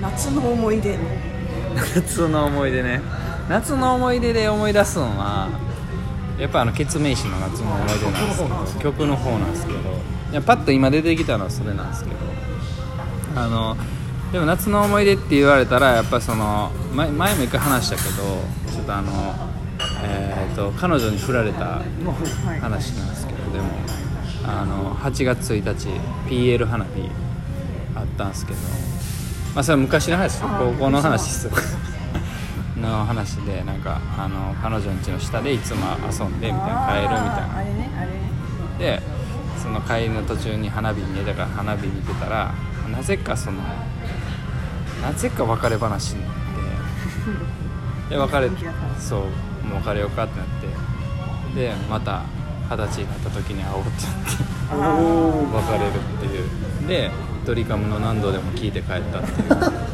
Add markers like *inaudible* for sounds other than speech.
夏の思い出夏の思い出ね。夏の思い出で思い出すのはやっぱあの決命詞の夏の思い出なんですけど曲の方なんですけどいやパッと今出てきたのはそれなんですけどあのでも夏の思い出って言われたらやっぱその前前も一回話したけどちょっとあのえー、と彼女に振られた話なんですけどでもあの8月1日 PL 花火あったんですけどまあそれは昔の話高校の話ですよ。*laughs* の話でなんかあの彼女の家の下でいつも遊んでみたいな帰るみたいな。あれねあれね。でその帰りの途中に花火見えたから花火見てたらなぜかそのなぜか別れ話になって *laughs* で別れそうもう別れようかってなってでまた二十歳になった時に会おうってあなってー。別れるっていう。でドリカムの何度でも聞いて帰ったっていう。